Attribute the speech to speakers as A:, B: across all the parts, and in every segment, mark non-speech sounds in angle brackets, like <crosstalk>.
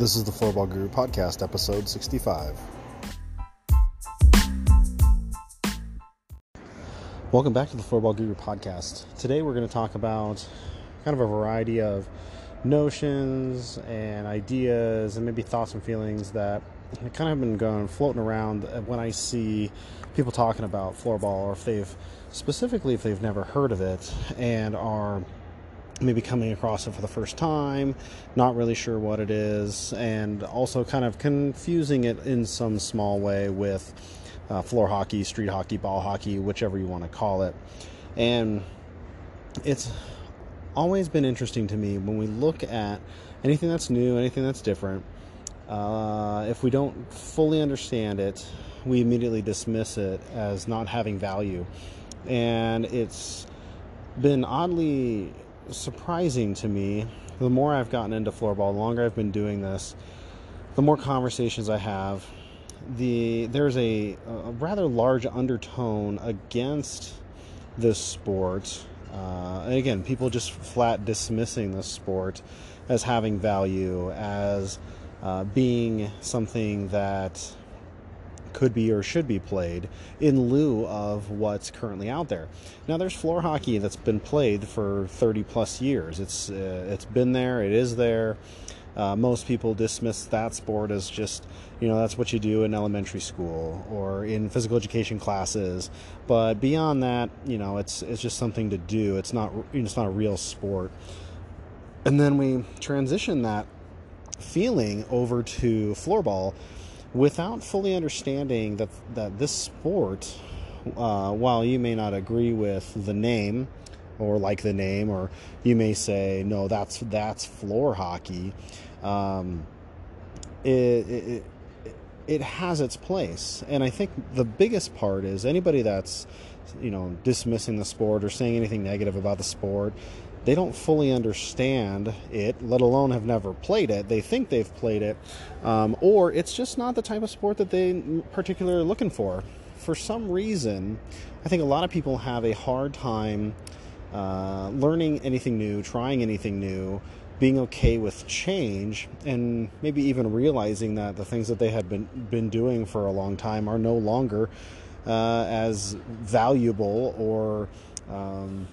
A: This is the Floorball Guru Podcast, episode 65. Welcome back to the Floorball Guru Podcast. Today we're going to talk about kind of a variety of notions and ideas and maybe thoughts and feelings that kind of have been going floating around when I see people talking about floorball or if they've specifically if they've never heard of it and are maybe coming across it for the first time, not really sure what it is, and also kind of confusing it in some small way with uh, floor hockey, street hockey, ball hockey, whichever you want to call it. And it's always been interesting to me when we look at anything that's new, anything that's different. Uh, if we don't fully understand it, we immediately dismiss it as not having value. And it's been oddly surprising to me. The more I've gotten into floorball, the longer I've been doing this, the more conversations I have. The there's a, a rather large undertone against this sport. Uh, and again, people just flat dismissing this sport as having value, as uh, being something that could be or should be played in lieu of what's currently out there. Now, there's floor hockey that's been played for 30 plus years. It's uh, it's been there. It is there. Uh, most people dismiss that sport as just you know that's what you do in elementary school or in physical education classes. But beyond that, you know, it's it's just something to do. It's not it's not a real sport. And then we transition that feeling over to floorball without fully understanding that that this sport, uh, while you may not agree with the name or like the name, or you may say no, that's that's floor hockey. Um, it, it, it has its place, and I think the biggest part is anybody that's you know dismissing the sport or saying anything negative about the sport they don't fully understand it, let alone have never played it. They think they've played it, um, or it's just not the type of sport that they particularly are looking for. For some reason, I think a lot of people have a hard time uh, learning anything new, trying anything new, being okay with change, and maybe even realizing that the things that they had been been doing for a long time are no longer uh, as valuable or um,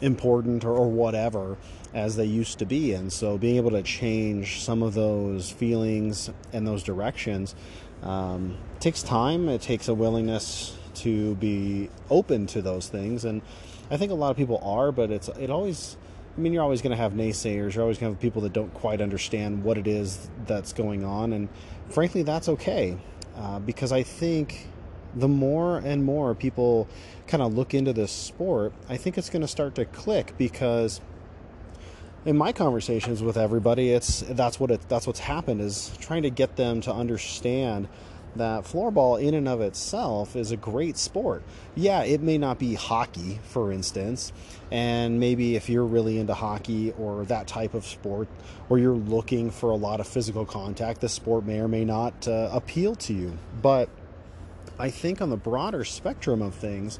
A: important or, or, whatever as they used to be. And so being able to change some of those feelings and those directions um, takes time. It takes a willingness to be open to those things. And I think a lot of people are, but it's it always. I mean, you're always going to have naysayers. You're always going to have people that don't quite understand what it is that's going on, and frankly, that's okay, uh, because I think the more and more people kind of look into this sport, I think it's going to start to click because in my conversations with everybody, it's that's what it that's what's happened is trying to get them to understand that floorball in and of itself is a great sport. Yeah, it may not be hockey, for instance, and maybe if you're really into hockey or that type of sport, or you're looking for a lot of physical contact, the sport may or may not uh, appeal to you. But I think on the broader spectrum of things,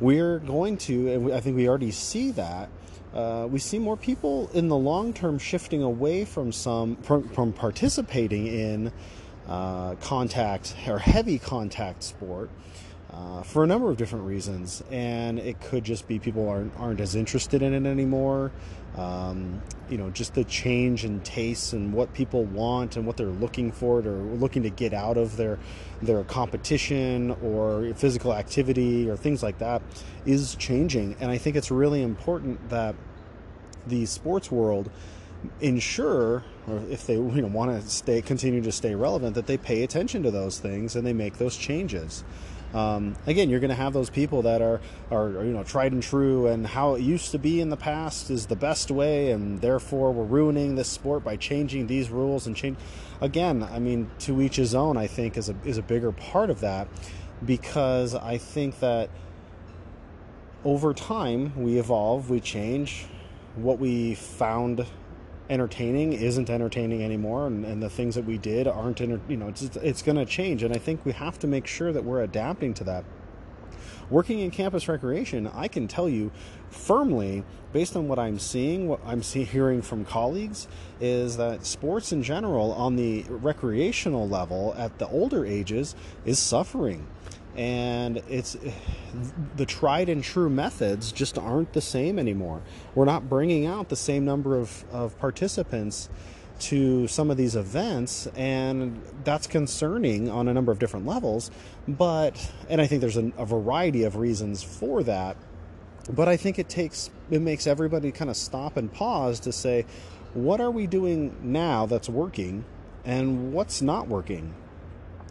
A: we're going to, and I think we already see that. Uh, we see more people in the long term shifting away from some from, from participating in uh, contact or heavy contact sport uh, for a number of different reasons, and it could just be people aren't aren't as interested in it anymore. Um, you know, just the change in tastes and what people want and what they're looking for or looking to get out of their their competition or physical activity or things like that is changing, and I think it's really important that the sports world ensure or if they you know want to stay continue to stay relevant that they pay attention to those things and they make those changes um, again, you're going to have those people that are, are, you know, tried and true, and how it used to be in the past is the best way, and therefore we're ruining this sport by changing these rules and change. Again, I mean, to each his own. I think is a is a bigger part of that, because I think that over time we evolve, we change. What we found entertaining isn't entertaining anymore and, and the things that we did aren't enter, you know it's it's going to change. And i think we have to make sure that we're adapting to that working in campus recreation, I can tell you firmly, based on what I'm seeing, what I'm see, hearing from colleagues, is that sports in general on the recreational level at the older ages is suffering and it's the tried and true methods just aren't the same anymore. We're not bringing out the same number of, of participants to some of these events, and that's concerning on a number of different levels. But, and I think there's a, a variety of reasons for that. But I think it takes, it makes everybody kind of stop and pause to say, what are we doing now that's working, and what's not working?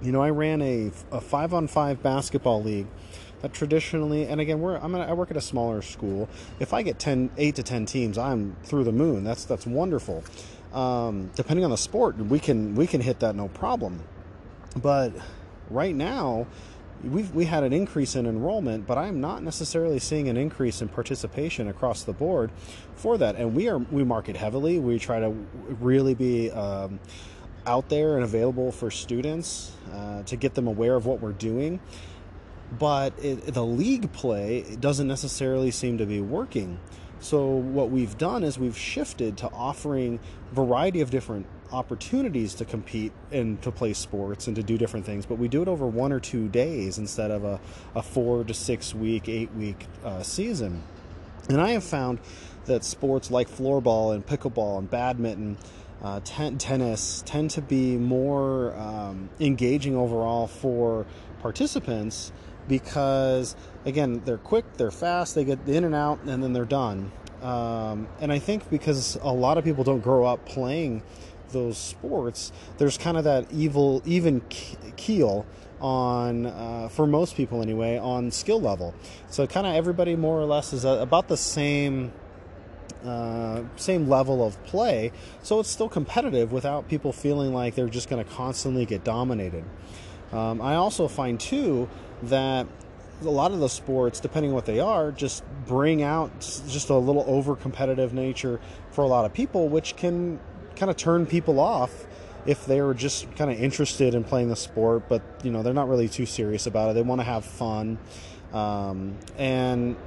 A: You know, I ran a, a five on five basketball league that traditionally, and again, we're I'm I work at a smaller school. If I get 10, 8 to ten teams, I'm through the moon. That's that's wonderful. Um, depending on the sport, we can we can hit that no problem. But right now, we've we had an increase in enrollment, but I'm not necessarily seeing an increase in participation across the board for that. And we are we market heavily. We try to really be. Um, out there and available for students uh, to get them aware of what we're doing. But it, the league play doesn't necessarily seem to be working. So what we've done is we've shifted to offering a variety of different opportunities to compete and to play sports and to do different things, but we do it over one or two days instead of a, a four to six week, eight week uh, season. And I have found that sports like floorball and pickleball and badminton uh, ten- tennis tend to be more um, engaging overall for participants because again they're quick they're fast they get in and out and then they're done. Um, and i think because a lot of people don't grow up playing those sports there's kind of that evil even keel on uh, for most people anyway on skill level. So kind of everybody more or less is about the same uh, same level of play, so it's still competitive without people feeling like they're just going to constantly get dominated. Um, I also find too that a lot of the sports, depending on what they are, just bring out just a little over competitive nature for a lot of people, which can kind of turn people off if they're just kind of interested in playing the sport, but you know they're not really too serious about it. They want to have fun, um, and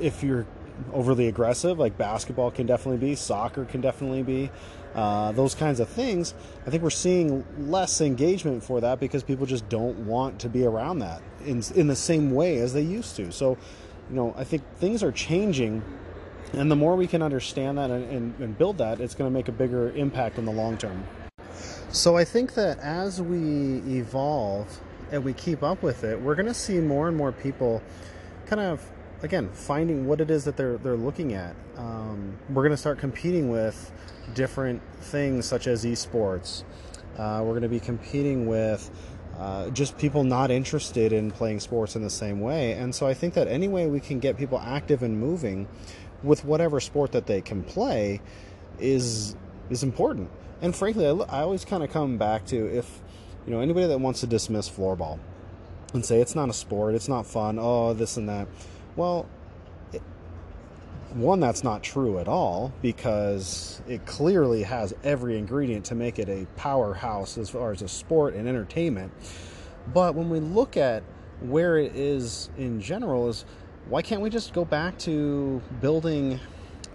A: if you're overly aggressive, like basketball can definitely be, soccer can definitely be, uh, those kinds of things. I think we're seeing less engagement for that because people just don't want to be around that in in the same way as they used to. So, you know, I think things are changing. And the more we can understand that and, and, and build that, it's going to make a bigger impact in the long term. So I think that as we evolve and we keep up with it, we're going to see more and more people kind of again finding what it is that they're they're looking at. Um, we're going to start competing with different things such as esports. Uh, we're going to be competing with uh, just people not interested in playing sports in the same way. And so I think that any way we can get people active and moving with whatever sport that they can play is is important. And frankly, I, I always kind of come back to if you know anybody that wants to dismiss floorball and say it's not a sport, it's not fun, oh this and that well, one, that's not true at all because it clearly has every ingredient to make it a powerhouse as far as a sport and entertainment. But when we look at where it is in general, is why can't we just go back to building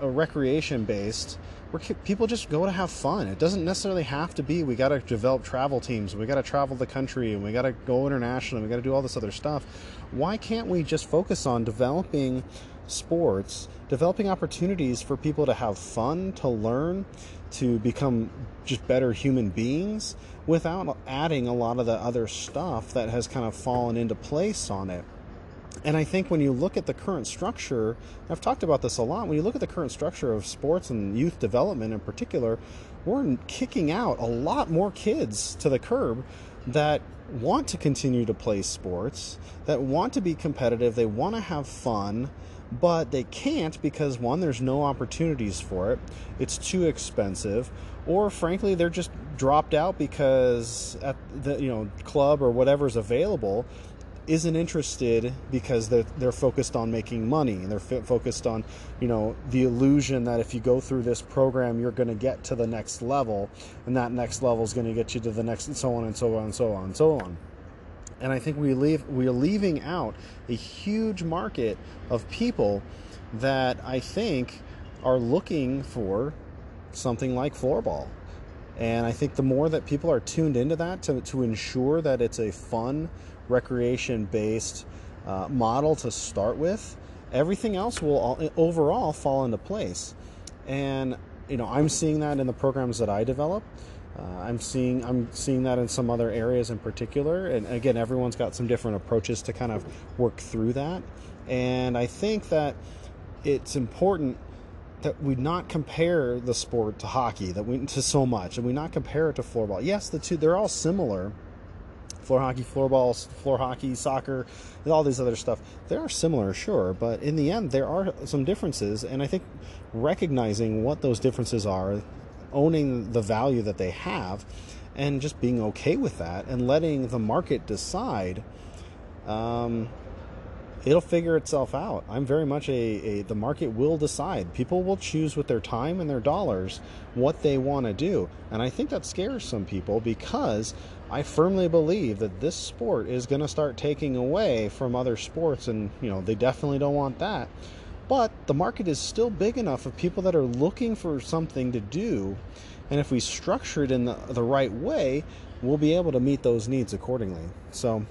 A: a recreation based where people just go to have fun. It doesn't necessarily have to be we got to develop travel teams, we got to travel the country, and we got to go international, we got to do all this other stuff. Why can't we just focus on developing sports, developing opportunities for people to have fun, to learn, to become just better human beings without adding a lot of the other stuff that has kind of fallen into place on it? And I think when you look at the current structure, I've talked about this a lot, when you look at the current structure of sports and youth development in particular, we're kicking out a lot more kids to the curb that want to continue to play sports, that want to be competitive, they want to have fun, but they can't because one, there's no opportunities for it, it's too expensive, or frankly, they're just dropped out because at the you know club or whatever's available isn't interested because they're, they're focused on making money and they're f- focused on you know the illusion that if you go through this program you're going to get to the next level and that next level is going to get you to the next and so on and so on and so on and so on And I think we leave we're leaving out a huge market of people that I think are looking for something like floorball. And I think the more that people are tuned into that to, to ensure that it's a fun, recreation based uh, model to start with, everything else will all, overall fall into place. And you know, I'm seeing that in the programs that I develop. Uh, I'm seeing I'm seeing that in some other areas in particular, and again, everyone's got some different approaches to kind of work through that. And I think that it's important that we not compare the sport to hockey that we to so much, and we not compare it to floorball. Yes, the two they're all similar. Floor hockey, floorball, floor hockey, soccer, all these other stuff. They are similar, sure, but in the end, there are some differences, and I think recognizing what those differences are, owning the value that they have, and just being okay with that, and letting the market decide. Um, it'll figure itself out. I'm very much a, a, the market will decide. People will choose with their time and their dollars what they want to do. And I think that scares some people because I firmly believe that this sport is going to start taking away from other sports and you know, they definitely don't want that. But the market is still big enough of people that are looking for something to do. And if we structure it in the, the right way, we'll be able to meet those needs accordingly. So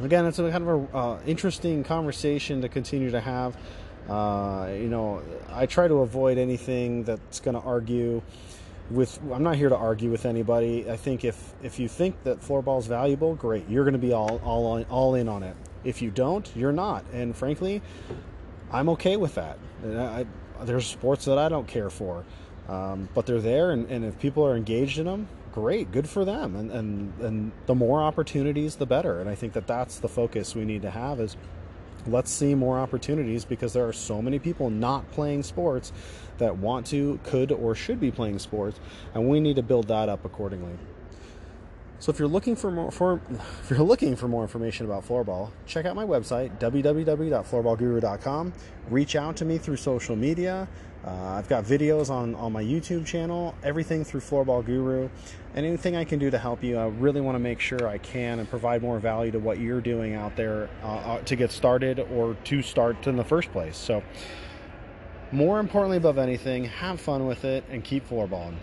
A: again, it's a kind of a uh, interesting conversation to continue to have. Uh, you know, I try to avoid anything that's going to argue with. I'm not here to argue with anybody. I think if if you think that floorball is valuable, great. You're going to be all all all in on it. If you don't, you're not. And frankly, I'm okay with that. I, there's sports that I don't care for, um, but they're there, and, and if people are engaged in them, great, good for them. And, and, and the more opportunities, the better. And I think that that's the focus we need to have is let's see more opportunities because there are so many people not playing sports that want to, could, or should be playing sports, and we need to build that up accordingly. So if you're looking for more for, <laughs> if you're looking for more information about floorball, check out my website www.floorballguru.com. Reach out to me through social media. Uh, I've got videos on, on my YouTube channel, everything through Floorball Guru. and Anything I can do to help you, I really want to make sure I can and provide more value to what you're doing out there uh, uh, to get started or to start in the first place. So, more importantly, above anything, have fun with it and keep floorballing.